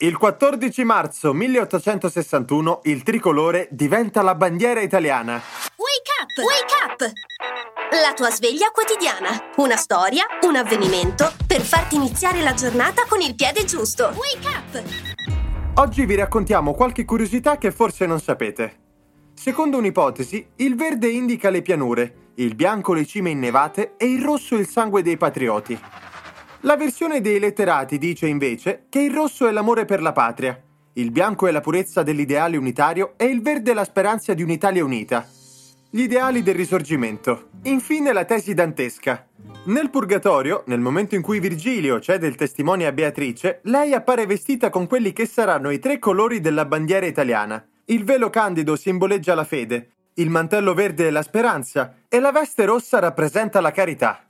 Il 14 marzo 1861 il tricolore diventa la bandiera italiana. Wake up! Wake up! La tua sveglia quotidiana. Una storia, un avvenimento per farti iniziare la giornata con il piede giusto. Wake up! Oggi vi raccontiamo qualche curiosità che forse non sapete. Secondo un'ipotesi, il verde indica le pianure, il bianco le cime innevate e il rosso il sangue dei patrioti. La versione dei letterati dice invece che il rosso è l'amore per la patria, il bianco è la purezza dell'ideale unitario e il verde la speranza di un'Italia unita. Gli ideali del risorgimento. Infine la tesi dantesca. Nel Purgatorio, nel momento in cui Virgilio cede il testimone a Beatrice, lei appare vestita con quelli che saranno i tre colori della bandiera italiana. Il velo candido simboleggia la fede, il mantello verde è la speranza e la veste rossa rappresenta la carità.